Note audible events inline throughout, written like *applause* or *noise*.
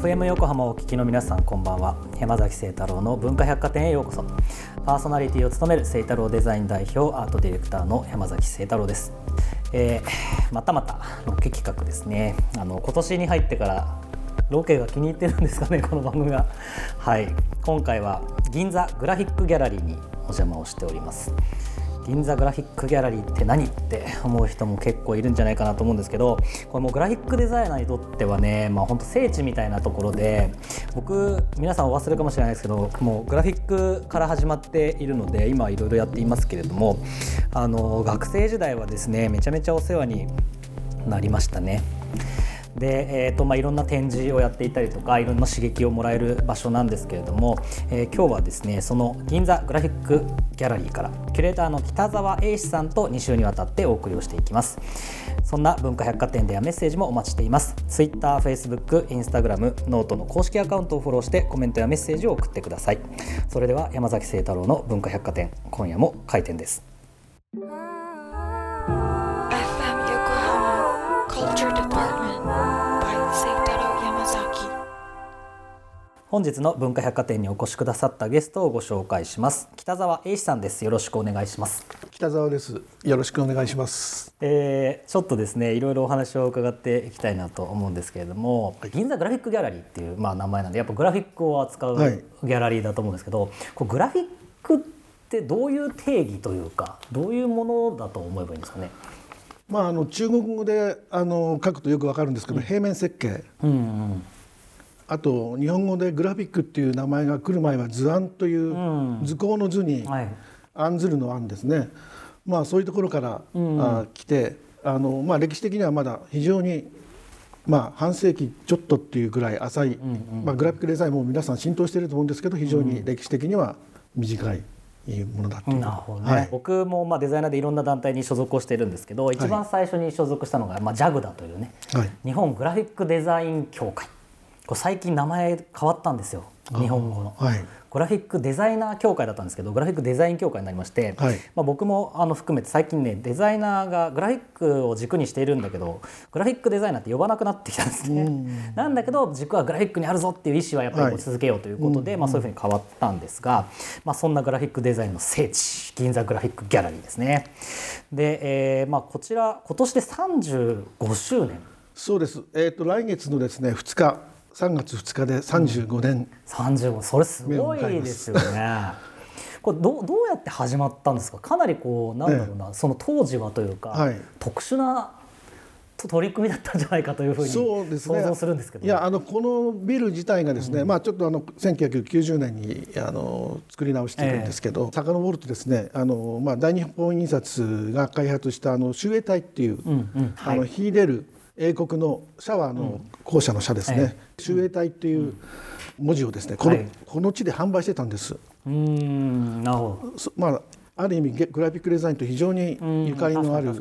FM 横浜をお聞きの皆さんこんばんは。山崎清太郎の文化百貨店へようこそ。パーソナリティを務める清太郎デザイン代表アートディレクターの山崎清太郎です、えー、またまたロケ企画ですね。あの今年に入ってからロケが気に入ってるんですかね *laughs* この番組がはい。今回は銀座グラフィックギャラリーにお邪魔をしております。銀座グラフィックギャラリーって何って思う人も結構いるんじゃないかなと思うんですけどこれもうグラフィックデザイナーにとってはね、まあ、本当聖地みたいなところで僕皆さんお忘れかもしれないですけどもうグラフィックから始まっているので今いろいろやっていますけれどもあの学生時代はですねめちゃめちゃお世話になりましたね。で、えーとまあ、いろんな展示をやっていたりとかいろんな刺激をもらえる場所なんですけれども、えー、今日はですねその銀座グラフィックギャラリーからキュレーターの北澤英史さんと2週にわたってお送りをしていきます。そんな文化百貨店ではメッセージもお待ちしています。Twitter、Facebook、Instagram、 note の公式アカウントをフォローしてコメントやメッセージを送ってください。それでは山崎晴太郎の文化百貨店今夜も開店です。本日の文化百貨店にお越しくださったゲストをご紹介します。北澤英史さんです。よろしくお願いします。北澤です。よろしくお願いします。えー、ちょっとですねいろいろお話を伺っていきたいなと思うんですけれども、はい、銀座グラフィックギャラリーっていうまあ名前なんでやっぱグラフィックを扱うギャラリーだと思うんですけど、はい、こうグラフィックってどういう定義というかどういうものだと思えばいいんですかね？まあ、あの中国語であの書くとよくわかるんですけど、うん、平面設計、うんうんあと日本語でグラフィックっていう名前が来る前は図案という図工の図に案ずるの案ですね、まあそういうところから、うん、あ来てあの、まあ、歴史的にはまだ非常にまあ、半世紀ちょっとっていうぐらい浅い、まあ、グラフィックデザインも皆さん浸透していると思うんですけど非常に歴史的には短い。いうものだという、なるほどね、はい、僕もまあデザイナーでいろんな団体に所属をしているんですけど一番最初に所属したのが、まあ、JAG だというね、はい、日本グラフィックデザイン協会これ最近名前変わったんですよ。日本語の、はい、グラフィックデザイナー協会だったんですけどグラフィックデザイン協会になりまして、はい、まあ、僕もあの含めて最近ねデザイナーがグラフィックを軸にしているんだけどグラフィックデザイナーって呼ばなくなってきたんですね。なんだけど軸はグラフィックにあるぞっていう意思はやっぱり続けようということで、はい、まあ、そういうふうに変わったんですが、まあ、そんなグラフィックデザインの聖地銀座グラフィックギャラリーですね。で、えーまあ、こちら今年で35周年。そうです、えーと、来月のですね2日3月2日で35年、うん、35それすごいですよね。これどどうやって始まったんですか？かなりこうなんだろうな、その当時はというか、はい、特殊な取り組みだったんじゃないかというふうに想像するんですけど、ね、いやあのこのビル自体がですね、うん、まあちょっとあの1990年にあの作り直しているんですけど、えー、遡るとですねあの、まあ、大日本印刷が開発したあの周映体っていう、うんうん。はい、あの秀でる英国のシャワーの校舎の社ですね、周英体っていう文字をですねこの,、この地で販売してたんです。うんなるほど。まあある意味グラフィックデザインと非常にゆかりのある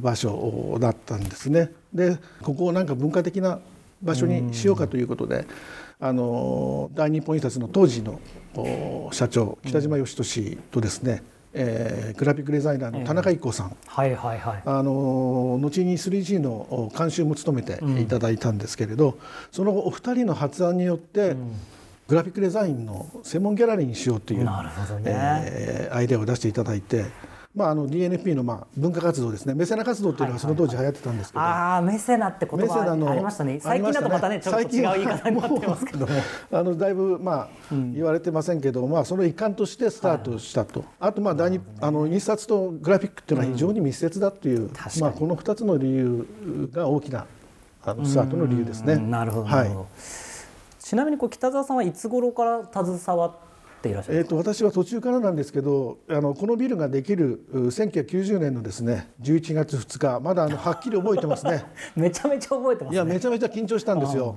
場所だったんですね。でここをなんか文化的な場所にしようかということであの大日本印刷の当時の社長北島義俊とですね、えー、グラフィックデザイナーの田中一行さん、はいはいはい、あの後に 3G の監修も務めていただいたんですけれど、うん、そのお二人の発案によって、うん、グラフィックデザインの専門ギャラリーにしようという、ね。えー、アイデアを出していただいて。まあ、あの DNP のまあ文化活動ですね。メセナ活動っていうのがその当時流行ってたんですけど、はいはいはい、ああメセナって言葉ありましたね。最近だとまたねちょっと違う言い方になってますけど。もあのだいぶまあ、言われてませんけど、まあ、その一環としてスタートしたと、はい、あとまあ第二、あの印刷とグラフィックっていうのは非常に密接だっていう、うん、まあ、この2つの理由が大きなあのスタートの理由ですね。なるほど、はい、ちなみにこう北澤さんはいつ頃から携わってっていらっしゃるえーと、私は途中からなんですけどあのこのビルができる1990年のですね11月2日まだあの *laughs* はっきり覚えてますね。*laughs* めちゃめちゃ覚えてます、ね、いやめちゃめちゃ緊張したんですよ。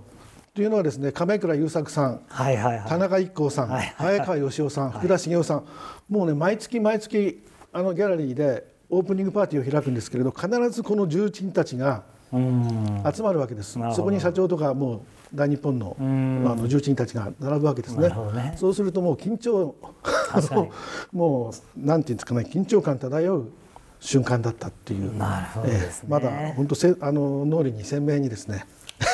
というのはですね亀倉優作さん、はいはいはい、田中一行さん、はいはいはい、早川義雄さん、福田茂雄さん、もうね毎月毎月あのギャラリーでオープニングパーティーを開くんですけれど必ずこの重鎮たちが集まるわけです。そこに社長とかもう大日本のあの重鎮たちが並ぶわけですね。ねそうするともう緊張 *laughs* もうなんていうんですかね緊張感漂う瞬間だったっていう。ね、えー、まだ本当せあの脳裏に鮮明にですね。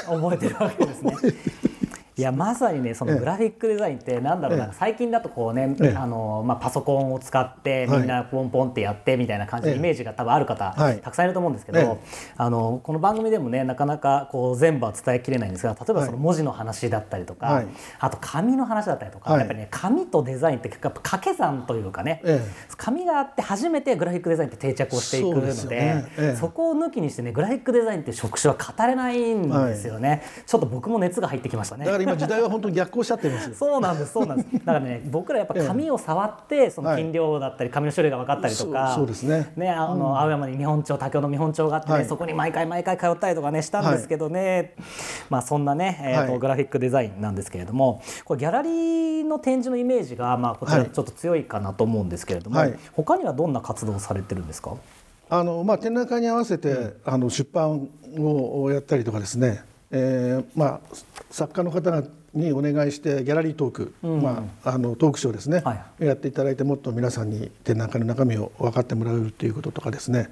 覚えてるわけですね。*laughs* いやまさにねそのグラフィックデザインってなんだろうな、ええ最近だとこうね、ええあのまあ、パソコンを使ってみんなポンポンってやってみたいな感じのええイメージが多分ある方、はい。たくさんいると思うんですけど、ええあのこの番組でもねなかなかこう全部は伝えきれないんですが例えばその文字の話だったりとか、はい。あと紙の話だったりとか、はい。やっぱりね紙とデザインって結構やっぱ掛け算というかね、え紙があって初めてグラフィックデザインって定着をしていくのでそこを抜きにしてねグラフィックデザインって職種は語れないんですよね、ちょっと僕も熱が入ってきましたね今時代は本当に逆行しちゃってるんですよ。そうなんですそうなんです。だからね僕らやっぱ紙を触ってそのはい金量だったり紙の種類が分かったりとか、そうそうですね。ねあの、青山に日本帳多京の見本帳があってね、はい。そこに毎回毎回通ったりとかねしたんですけどね、まあそんなね、えーとはい。グラフィックデザインなんですけれどもこれギャラリーの展示のイメージがまあこちらはい。ちょっと強いかなと思うんですけれども、はい。他にはどんな活動をされてるんですか？あのまあ、展覧会に合わせて、あの出版をやったりとかですね、えーまあ、作家の方がにお願いしてギャラリートーク、まあ、あのトークショーですね、はやっていただいてもっと皆さんに展覧会の中身を分かってもらうということとかですね。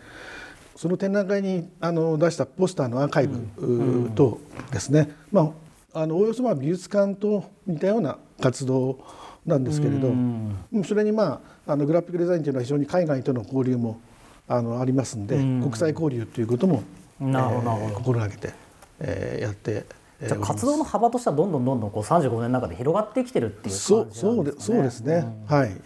その展覧会にあの出したポスターのアーカイブうとですね、まあ、あのおおよそまあ美術館と似たような活動なんですけれど、うん。それにまああのグラフィックデザインというのは非常に海外との交流もあのありますんで、国際交流ということも、なるほどなるほど。心がけて、えーやって、えーじゃあ活動の幅としてはどんどんどんどんこう35年の中で広がってきてるっていうそう感じなんですかね。そうですね、はい。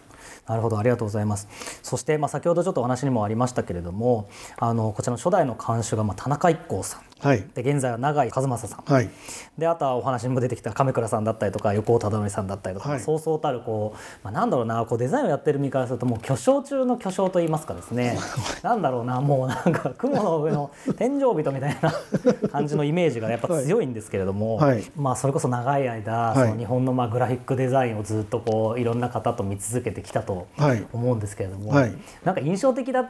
なるほどありがとうございます。そして、まあ、先ほどちょっとお話にもありましたけれどもあのこちらの初代の監修が、まあ、田中一行さんはい。で現在は永井和正さん、はい。であとはお話にも出てきた亀倉さんだったりとか横尾忠則さんだったりとか、はい。そうそうたるこう、まあ、なんだろうなこうデザインをやってる身からするともう巨匠中の巨匠といいますかですね。*laughs* なんだろうなもうなんか雲の上の天井人みたいな *laughs* 感じのイメージがやっぱ強いんですけれども、はい。まあ、それこそ長い間、はい。その日本のまあグラフィックデザインをずっとこういろんな方と見続けてきたとはい思うんですけれども、はいなんか印象的だった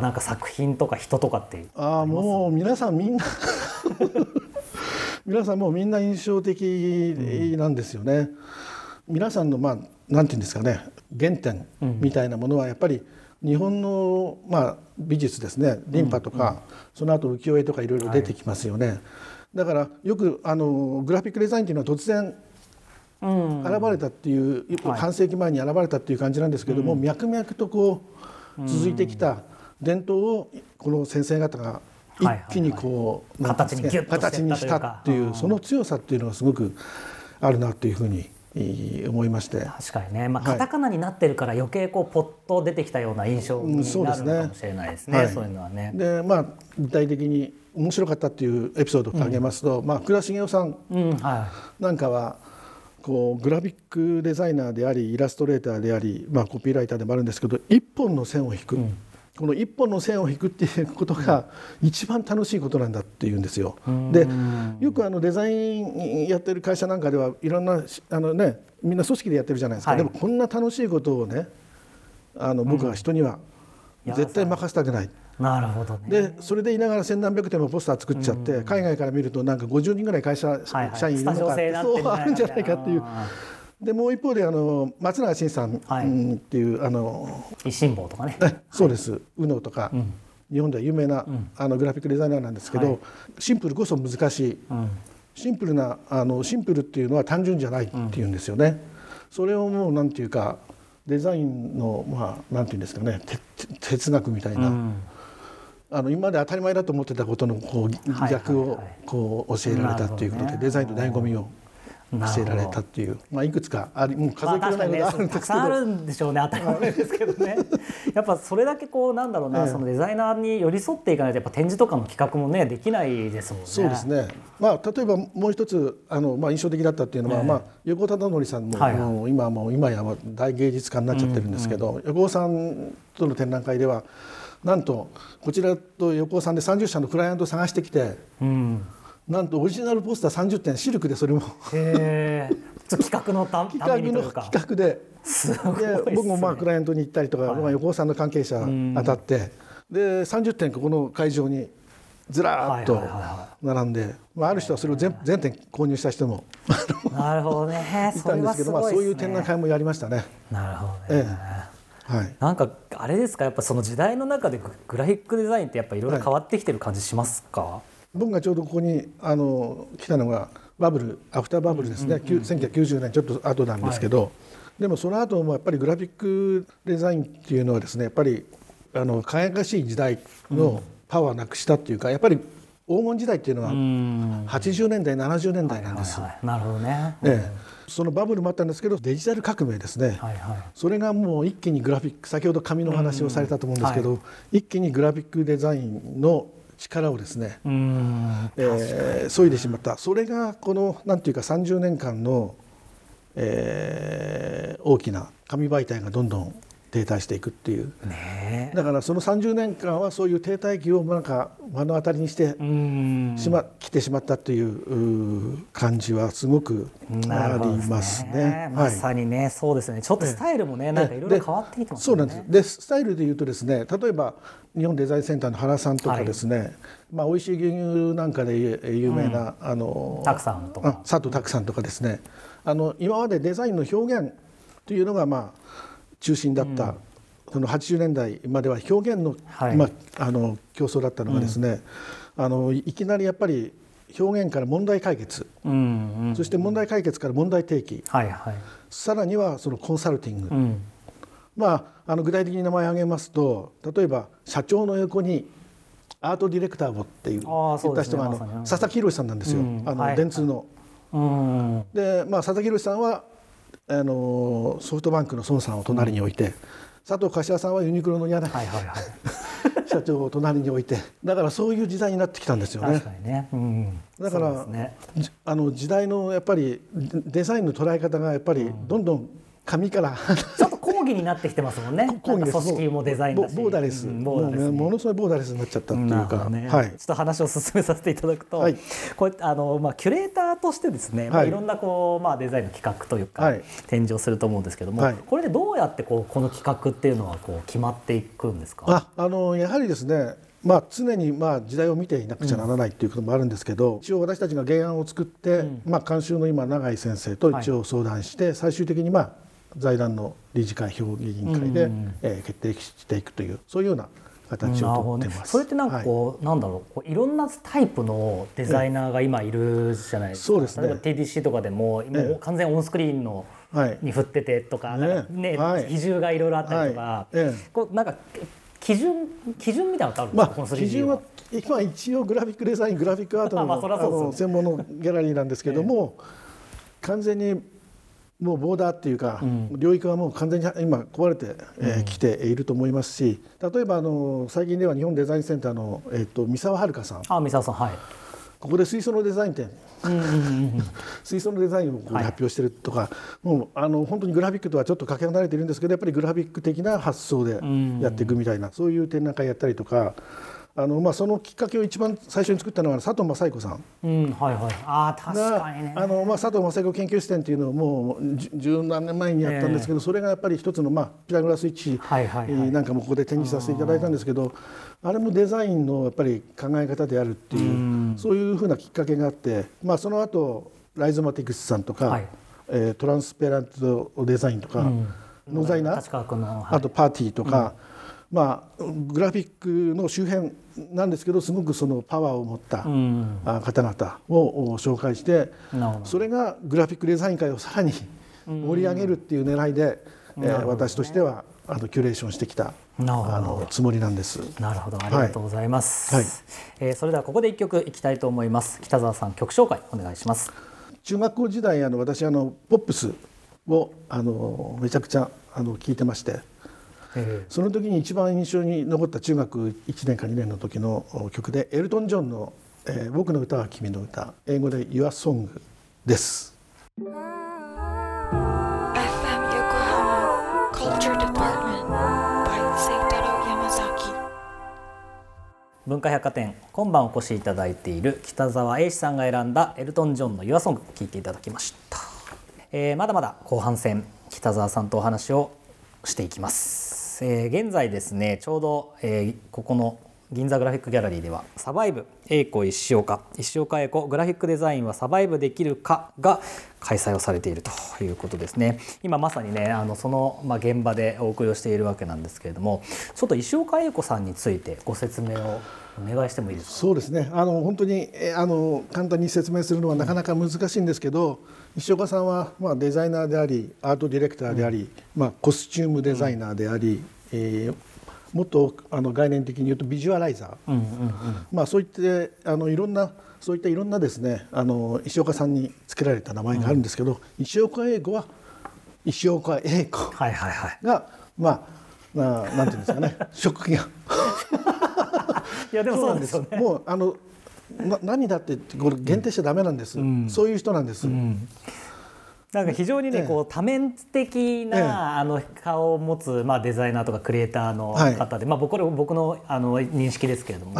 なんか作品とか人とかってああもう皆さんみんな皆さんもうみんな印象的なんですよね。皆さんのまあなんていうんですかね原点みたいなものはやっぱり日本のまあ美術ですね。リンパとか、その後浮世絵とかいろいろ出てきますよね。だからよくあのグラフィックデザインというのは突然うん。現れたっていう、はい。半世紀前に現れたっていう感じなんですけども、脈々とこう続いてきた伝統をこの先生方が一気にこう、形に形にしたっていうその強さっていうのがすごくあるなというふうにえー思いまして。確かにね、まあ、はい。カタカナになってるから余計こうポッと出てきたような印象にうんそうなるのかもしれないですね、はいそういうのはね。でまあ具体的に面白かったっていうエピソードを挙げますと、まあ倉重さんうんはなんかはこうグラフィックデザイナーでありイラストレーターであり、まあ、コピーライターでもあるんですけど一本の線を引く、この一本の線を引くっていうことが一番楽しいことなんだっていうんですよ。でよくあのデザインやってる会社なんかではいろんなあの、ね、みんな組織でやってるじゃないですか、はい。でもこんな楽しいことをねあの僕は人には絶対任せたくない。い、なるほどね。でそれでいながら千何百点もポスター作っちゃって、海外から見るとなんか50人ぐらい会社、社員いるのかって。そうあるんじゃないかっていう。あでもう一方であの松永慎さん、はい。うんっていうあの維新坊とかね。えそうです、宇野とか、日本では有名な、あのグラフィックデザイナーなんですけど、はい。シンプルこそ難しい。うん。シンプルなあのシンプルっていうのは単純じゃないっていうんですよね。それをもうなんていうかデザインのまあなんていうんですかねて哲学みたいな、うん。あの今まで当たり前だと思ってたことのこうはい逆をはい。はいこう教えられたっていうことで、デザインの醍醐味を教えられたっていう。まあいくつかありもう数えきれないことがあるんまあ確かにね、たくさんあですけど、るんでしょうね当たり前ですけどね。*laughs* やっぱそれだけこうなんだろうな、ええ。そのデザイナーに寄り添っていかないとやっぱ展示とかの企画もねできないですもんね。そうですね。まあ例えばもう一つあのまあ印象的だったっていうのは、ええ。まあ横田忠則さんも、はいはい。もう今はもう今や大芸術家になっちゃってるんですけど、横尾さんとの展覧会ではなんとこちらと横尾さんで30社のクライアントを探してきて、うんなんとオリジナルポスター30点シルクでそれも。へ企画のた *laughs* 企画の企画で。すごいで僕もまあクライアントに行ったりとか、はい。まあ、横尾さんの関係者当たって、で30点ここの会場にずらーっと並んで、まあ、ある人はそれを全全点購入した人も。*laughs* なるほどね。*laughs* いたんですけど、まあ、そういう展覧会もやりましたね。なるほどね、えはい。なんかあれですか？やっぱその時代の中でググラフィックデザインってやっぱいろいろ変わってきてる感じしますか、僕がちょうどここにあの来たのがバブルアフターバブルですね、1990年ちょっと後なんですけど、はい、でもその後もやっぱりグラフィックデザインっていうのはですねやっぱりあの輝かしい時代のパワーなくしたっていうかやっぱり黄金時代っていうのは80年代70年代なんです。なるほどね、ねそのバブルもあったんですけどデジタル革命ですね、はいはい、それがもう一気にグラフィック先ほど紙の話をされたと思うんですけど、はい、一気にグラフィックデザインの力をですね、えー、削いでしまった。それがこのなんていうか30年間の、えー、大きな紙媒体がどんどん停滞していくっていう、ね、だからその30年間はそういう停滞期をなんか目の当たりにしてしま来てしまったという感じはすごくありますね。すねまさにね、はい、そうですね。ちょっとスタイルもね、なんかいろいろ変わってきてますね。そうなんです。でスタイルでいうとですね例えば日本デザインセンターの原さんとかですね、はい、まあ、美味しい牛乳なんかで有名な、うん、あのたくさんとか。佐藤拓さんとかですね。あの今までデザインの表現というのがまあ中心だった、うん、その80年代までは表現の,、まあ、あの競争だったのがですね、うん、あのいきなりやっぱり表現から問題解決、そして問題解決から問題提起、はいはい、さらにはそのコンサルティング、うん、まああの具体的に名前を挙げますと例えば社長の横にアートディレクターをっていう言った人があの、佐々木宏さんなんですよ、あの電通の。でまあ佐々木宏さんはあのソフトバンクの孫さんを隣に置いて、佐藤柏さんはユニクロの柳、はいはいはい、*laughs* 社長を隣に置いてだからそういう時代になってきたんですよね。ね。うん、だから、ね、あの時代のやっぱりデザインの捉え方がやっぱりどんどん紙から。ちょっと講義になってきてますもんね。*laughs* 組織もデザイン。ボーダレス、うん、ボーダレス、ね、ものすごいボーダレスになっちゃったっていうか、ね、はい。ちょっと話を進めさせていただくと、はい、こうあのまあキュレーターとしてですね、まあいろんなこうまあデザインの企画というか、はい、展示をすると思うんですけども、はい、これでどうやってこうこの企画っていうのはこう決まっていくんですか？あ、あのやはりですね。まあ、常にまあ時代を見ていなくちゃならないということもあるんですけど、うん、一応私たちが原案を作って、うん、まあ、監修の今永井先生と一応相談して、最終的にまあ財団の理事会評議員会で、えー、決定していくというそういうような形をとってます、ね、それってなんかこう、はい、なんだろういろんなタイプのデザイナーが今いるじゃないですか、そうですね、例えば TDC とかでももう完全オンスクリーンの、に振っててとかねね、はい、比重がいろいろあったりとか、はい、こうなんか基準基準みたいなのってあるんですか、まあ、基準は今一応グラフィックデザイングラフィックアートの *laughs* まあ、の専門のギャラリーなんですけども、完全にもうボーダーっていうか、うん、領域はもう完全に今壊れてき、ていると思いますし例えばあの最近では日本デザインセンターの、えーと、三沢遥さん。あ三沢さんはい。ここで水素のデザイン展、*laughs* 水素のデザインをここ発表してるとか、はい、もうあの本当にグラフィックとはちょっとかけ離れているんですけどやっぱりグラフィック的な発想でやっていくみたいな、そういう展覧会やったりとかあのまあ、そのきっかけを一番最初に作ったのは佐藤正彦さん、うんはいはい、あ確かにね。あの、まあ、佐藤正彦研究室展っていうのをもう十何年前にやったんですけど、えー、それがやっぱり一つの、まあ、ピタゴラスイッチ、はいはいはい、なんかもここで展示させていただいたんですけどあれもデザインのやっぱり考え方であるっていう、うそういうふうなきっかけがあって、まあ、その後ライゾマティクスさんとか、はい、えー、トランスペラントデザインとか、うん、ノザイナ、はい、あとパーティーとか。うんまあ、グラフィックの周辺なんですけどすごくそのパワーを持った方々を紹介して、それがグラフィックデザイン界をさらに盛り上げるっていう狙いで、えー、私としてはあのキュレーションしてきたあのつもりなんです。なるほど、ありがとうございます。はい、えー、それではここで一曲いきたいと思います。北澤さん、曲紹介お願いします。中学校時代あの私あのポップスをあのめちゃくちゃあの聞いてまして。その時に一番印象に残った中学1年か2年の時の曲でエルトン・ジョンの「えー、僕の歌は君の歌」英語で「Your Song」です。文化百貨店今晩お越しいただいている北澤英史さんが選んだエルトン・ジョンの「Your Song」聞いていただきました、えー、まだまだ後半戦北澤さんとお話をしていきますえー、現在ですねちょうど、えー、ここの銀座グラフィックギャラリーでは「サバイブ栄子石岡。石岡栄子グラフィックデザインはサバイブできるか」が開催をされているということですね。今まさにねあのその、ま、現場でお送りをしているわけなんですけれどもちょっと石岡栄子さんについてご説明をお願いしてもいいですか？そうですね。あの本当にあの簡単に説明するのはなかなか難しいんですけど、石岡さんは、まあ、デザイナーでありアートディレクターであり、うん、まあ、コスチュームデザイナーであり、うん、えーもっとあの概念的に言うとビジュアライザー、うんうんうん、まあ、そういったあのいろんなそういったいろんなですねあの石岡さんに付けられた名前があるんですけど、うん、石岡英子は石岡英子が、はいはいはい、まあななんていうんですかね職業 *laughs* いやでもそうなんですよね。もうあのな何だってこれ限定しちゃダメなんです、うん、そういう人なんです、うん。なんか非常にね、こう多面的な、あの顔を持つ、まあ、デザイナーとかクリエイターの方で、まあ、僕れ僕のあの認識ですけれども、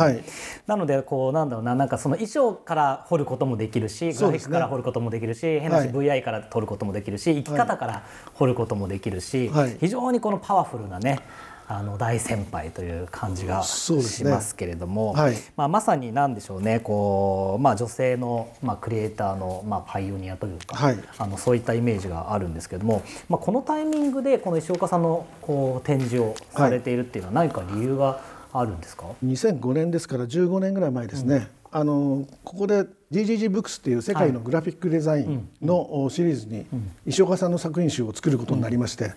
なのでこうなんだろうななんかその衣装から彫ることもできるしグラフィックから彫ることもできるし、変なし VI から撮ることもできるし生き方から彫ることもできるし、非常にこのパワフルなねあの大先輩という感じがしますけれども、ねはい、まあ、まさに何でしょうね。こう、まあ、女性の、まあ、クリエイターの、まあ、パイオニアというか、はい、あのそういったイメージがあるんですけれども、まあ、このタイミングでこの石岡さんのこう展示をされているっていうのは何か理由があるんですか、はい、2005年ですから15年ぐらい前ですね、うん。あのここで GGG ブックスっていう世界のグラフィックデザインのシリーズに石岡さんの作品集を作ることになりまして、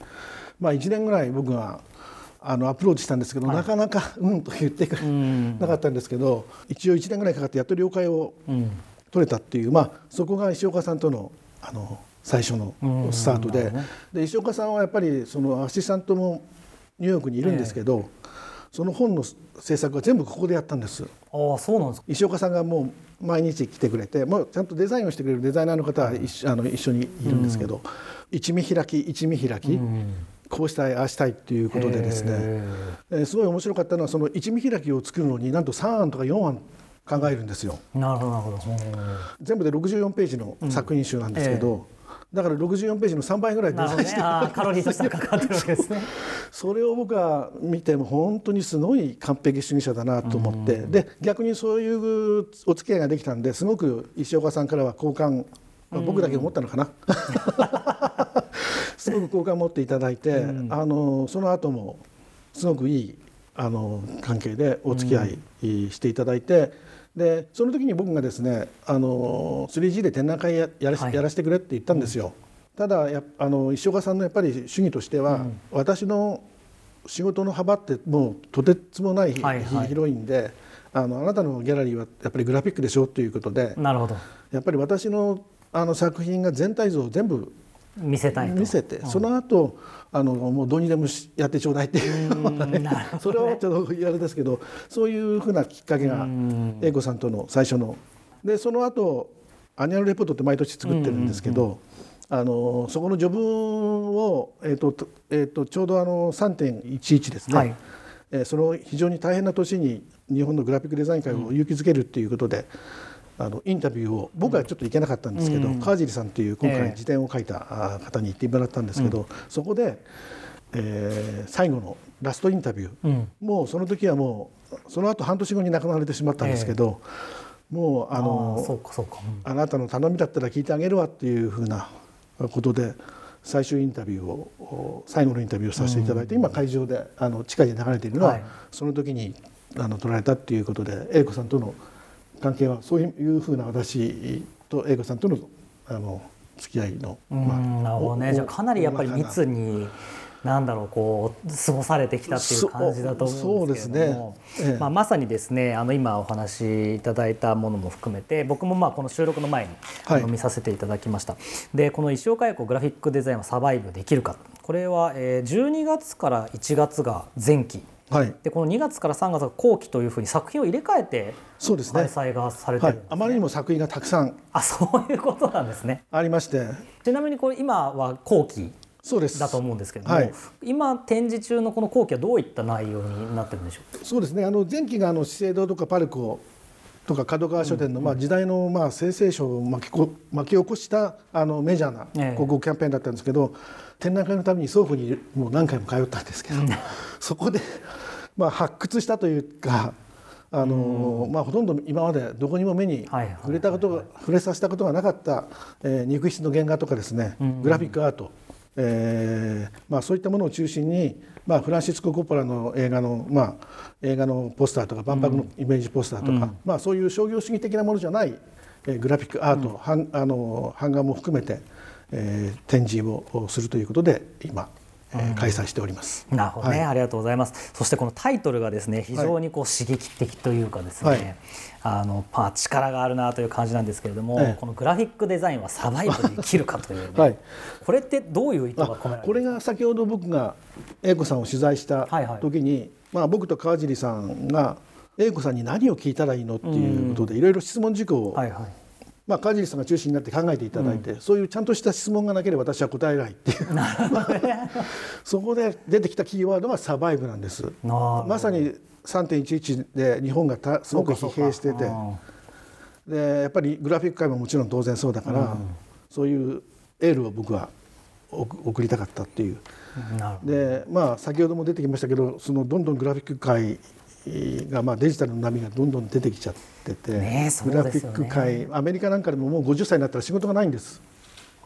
まあ、1年ぐらい僕があのアプローチしたんですけど、はい、なかなか「*laughs* うん」と言ってくれなかったんですけど一応1年ぐらいかかってやっと了解を取れたっていう、まあ、そこが石岡さんとのあの最初のスタートで,、で石岡さんはやっぱりそのアシスタントもニューヨークにいるんですけど、えー、その本の制作は全部ここでやったんです。あそうなんです石岡さんがもう毎日来てくれてもうちゃんとデザインをしてくれるデザイナーの方は一,、あの一緒にいるんですけど、一見開き一見開き、こうしたいああしたいっていうことでですね、えー、すごい面白かったのはその一味開きを作るのになんと3案とか4案考えるんですよ。なるほどなるほど。全部で64ページの作品集なんですけど、うん。えーだから64ページの3倍ぐらいデザインして、*laughs* ね、カロリーとしてはかかってるわけですね。それを僕は見ても本当にすごい完璧主義者だなと思って、で逆にそういうお付き合いができたんですごく石岡さんからは好感、まあ、僕だけ思ったのかな。*laughs* すごく好感を持っていただいて、うん、あのその後もすごくいいあの関係でお付き合いしていただいて、うん、でその時に僕がですねあの 3G で展覧会ややら,、はい、やらせてくれって言ったんですよ。ただやあの石岡さんのやっぱり主義としては、私の仕事の幅ってもうとてつもない、はいはい、広いんであのあなたのギャラリーはやっぱりグラフィックでしょということでなるほど。やっぱり私のあの作品が全体像を全部見せたい見せて、その後あのもうどうにでもやってちょうだいっていうね、*laughs* ね、それはちょっとあれですけどそういうふうなきっかけが英子さんとの最初の。でその後アニュアルレポートって毎年作ってるんですけど、あのそこの序文を、えーとえーと、ちょうどあの3.11ですね、はい、えー、その非常に大変な年に日本のグラフィックデザイン界を勇気づけるっていうことで、あのインタビューを僕はちょっと行けなかったんですけど、うん、川尻さんという今回辞典を書いた方に行ってもらったんですけど、そこで、えー、最後のラストインタビュー、うん、もうその時はもうその後半年後に亡くなられてしまったんですけど、えー、もうあのあなたの頼みだったら聞いてあげるわっていうふうなことで最終インタビューを最後のインタビューをさせていただいて、うん、今会場であの地下に流れているのは、はい、その時にあの撮られたっていうことで英子さんとの関係はそういうふうな私と英子さんとのあの付き合いの、まあ、なるほどねじゃあかなりやっぱり密に。なんだろうこう過ごされてきたっていう感じだと思うんですけれども、ねええ、まあ、まさにですねあの今お話しいただいたものも含めて僕もまあこの収録の前に、あの見させていただきました。でこの石岡子グラフィックデザインはサバイブできるかこれは、えー、12月から1月が前期はい、でこの2月から3月が後期というふうに作品を入れ替えてそうですね。開催がされてるね。はい、あまりにも作品がたくさんあそういうことなんですね。ありまして。ちなみにこれ今は後期そうです。だと思うんですけども、はい、今展示中のこの後期はどういった内容になってるんでしょう？そうですね。あの前期があの資生堂とかパルコとか角川書店の、まあ、時代のまあ生成書を巻きこ巻き起こしたあのメジャーな広告キャンペーンだったんですけど、ええ展覧会のために倉庫にもう何回も通ったんですけど、そこで、まあ、発掘したというかあのまあ、ほとんど今までどこにも目に触れたことが、触れさせたことがなかった、えー、肉質の原画とかですね、グラフィックアート、えーまあ、そういったものを中心に、まあ、フランシスコ・コッポラの映画の、まあ、映画のポスターとか万博のイメージポスターとか、うん、まあ、そういう商業主義的なものじゃない、えー、グラフィックアート、うん、あの版画も含めて、えー、展示をするということで今えー、開催しております。なるほどね、はい、ありがとうございます。そしてこのタイトルがですね、非常にこう刺激的というかですね、はい、あのまあ力があるなという感じなんですけれども、このグラフィックデザインはサバイブで生きるかという、ね *laughs* はい、これってどういう意図が込められこれが先ほど僕が英子さんを取材した時に、はい。はい、まあ僕と川尻さんが英子さんに何を聞いたらいいのっていうことでいろいろ質問事項を、はいはいまあ、川尻さんが中心になって考えていただいて、うん、そういうちゃんとした質問がなければ私は答えないっていう。*laughs* そこで出てきたキーワードがサバイブなんです。まさに3.11で日本がたすごく疲弊してて。でやっぱりグラフィック界ももちろん当然そうだから、うん、そういうエールを僕は送りたかったっていう。でまあ先ほども出てきましたけどそのどんどんグラフィック界が、まあ、デジタルの波がどんどん出てきちゃってて、ね、グラフィック界アメリカなんかでももう50歳になったら仕事がないんです。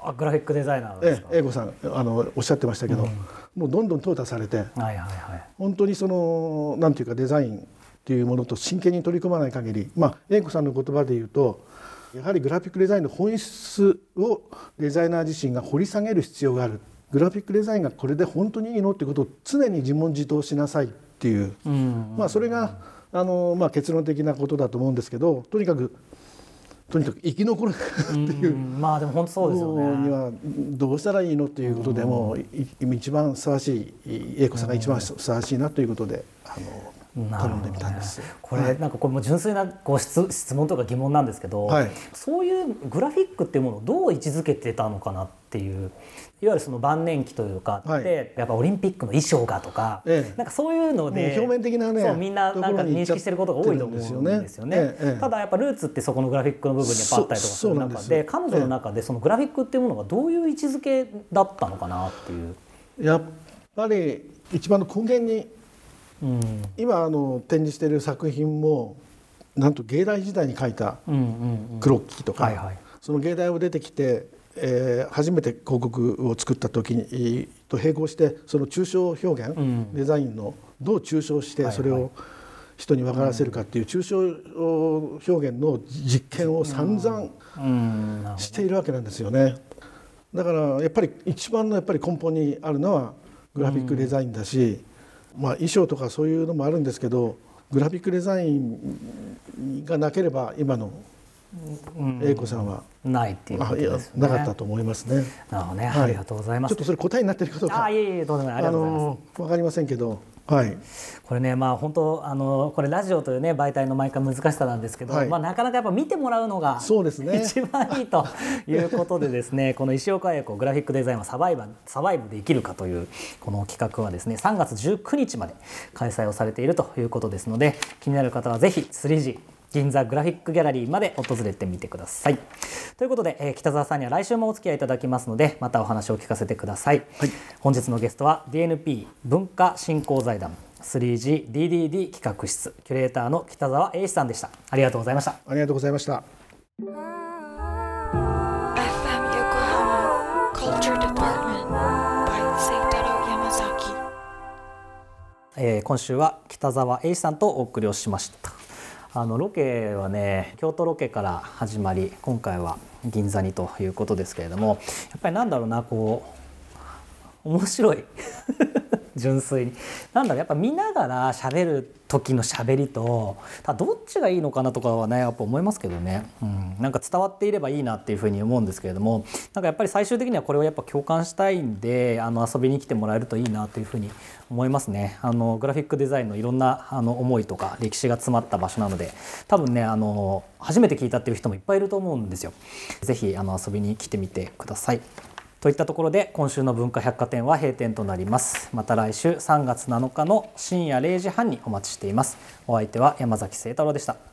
あグラフィックデザイナーええ、英語さんあのおっしゃってましたけど、うん、もうどんどん淘汰されて、はいはいはい、本当にそのなんていうかデザインっていうものと真剣に取り組まない限り、まあ、英子さんの言葉で言うとやはりグラフィックデザインの本質をデザイナー自身が掘り下げる必要がある。グラフィックデザインがこれで本当にいいのっていうことを常に自問自答しなさいっていう、まあ、それがあの、まあ、結論的なことだと思うんですけどとにかくとにかく生き残るっていう、まあでも本当そうですよね。にはどうしたらいいのっていうことでも、一番ふさわしい英子さんが一番ふさわしいなということであの頼んでみたんです。ね、これ、なんかこれも純粋なこう質質問とか疑問なんですけど、はい、そういうグラフィックっていうものをどう位置づけてたのかなっていういわゆるその晩年期というかはい、やっぱオリンピックの衣装がとか、ええ、なんかそういうので表面的なねそうみんななんか認識してることが多いと思うんですよね。ただやっぱルーツってそこのグラフィックの部分にあったりとかする中で彼女の中でそのグラフィックっていうものがどういう位置づけだったのかなっていう。やっぱり一番の根源に、うん、今あの展示している作品もなんと芸大時代に書いたクロッキーとか、その芸大を出てきてえー、初めて広告を作った時にと並行してその抽象表現、うん、デザインのどう抽象してそれを人に分からせるかっていう抽象表現の実験を散々しているわけなんですよね。だからやっぱり一番のやっぱり根本にあるのはグラフィックデザインだし、まあ、衣装とかそういうのもあるんですけどグラフィックデザインがなければ今の英子さんは？ないっていうことですね。なかったと思いますね。なるほどね、ありがとうございます。ちょっとそれ答えになってるかどうか。あ、いえいえ、どうでもありがとうございます。わかりませんけど。はい、これねまあ本当あのこれラジオというね媒体の毎回難しさなんですけど、はい、まあなかなかやっぱ見てもらうのがそうですね一番いいと *laughs* いうことでですねこの石岡英子グラフィックデザインはサバイバサバイブで生きるかというこの企画はですね3月19日まで開催をされているということですので気になる方はぜひ 3G 銀座グラフィックギャラリーまで訪れてみてください。ということで、えー、北澤さんには来週もお付き合いいただきますのでまたお話を聞かせてください。はい、本日のゲストは DNP 文化振興財団 3GDDD 企画室キュレーターの北澤英史さんでした。ありがとうございました。ありがとうございました。えー、今週は北澤英史さんとお送りをしました。あのロケはね京都ロケから始まり今回は銀座にということですけれどもやっぱりなんだろうなこう面白い。純粋になんだろうやっぱ見ながら喋る時の喋りとどっちがいいのかなとかはねやっぱ思いますけどね、うん、なんか伝わっていればいいなっていうふうに思うんですけれどもなんかやっぱり最終的にはこれをやっぱ共感したいんであの遊びに来てもらえるといいなというふうに思いますねあのグラフィックデザインのいろんなあの思いとか歴史が詰まった場所なので多分ねあの初めて聞いたっていう人もいっぱいいると思うんですよ。ぜひあの遊びに来てみてください。といったところで今週の文化百貨店は閉店となります。また来週3月7日の深夜0時半にお待ちしています。お相手は山崎聖太郎でした。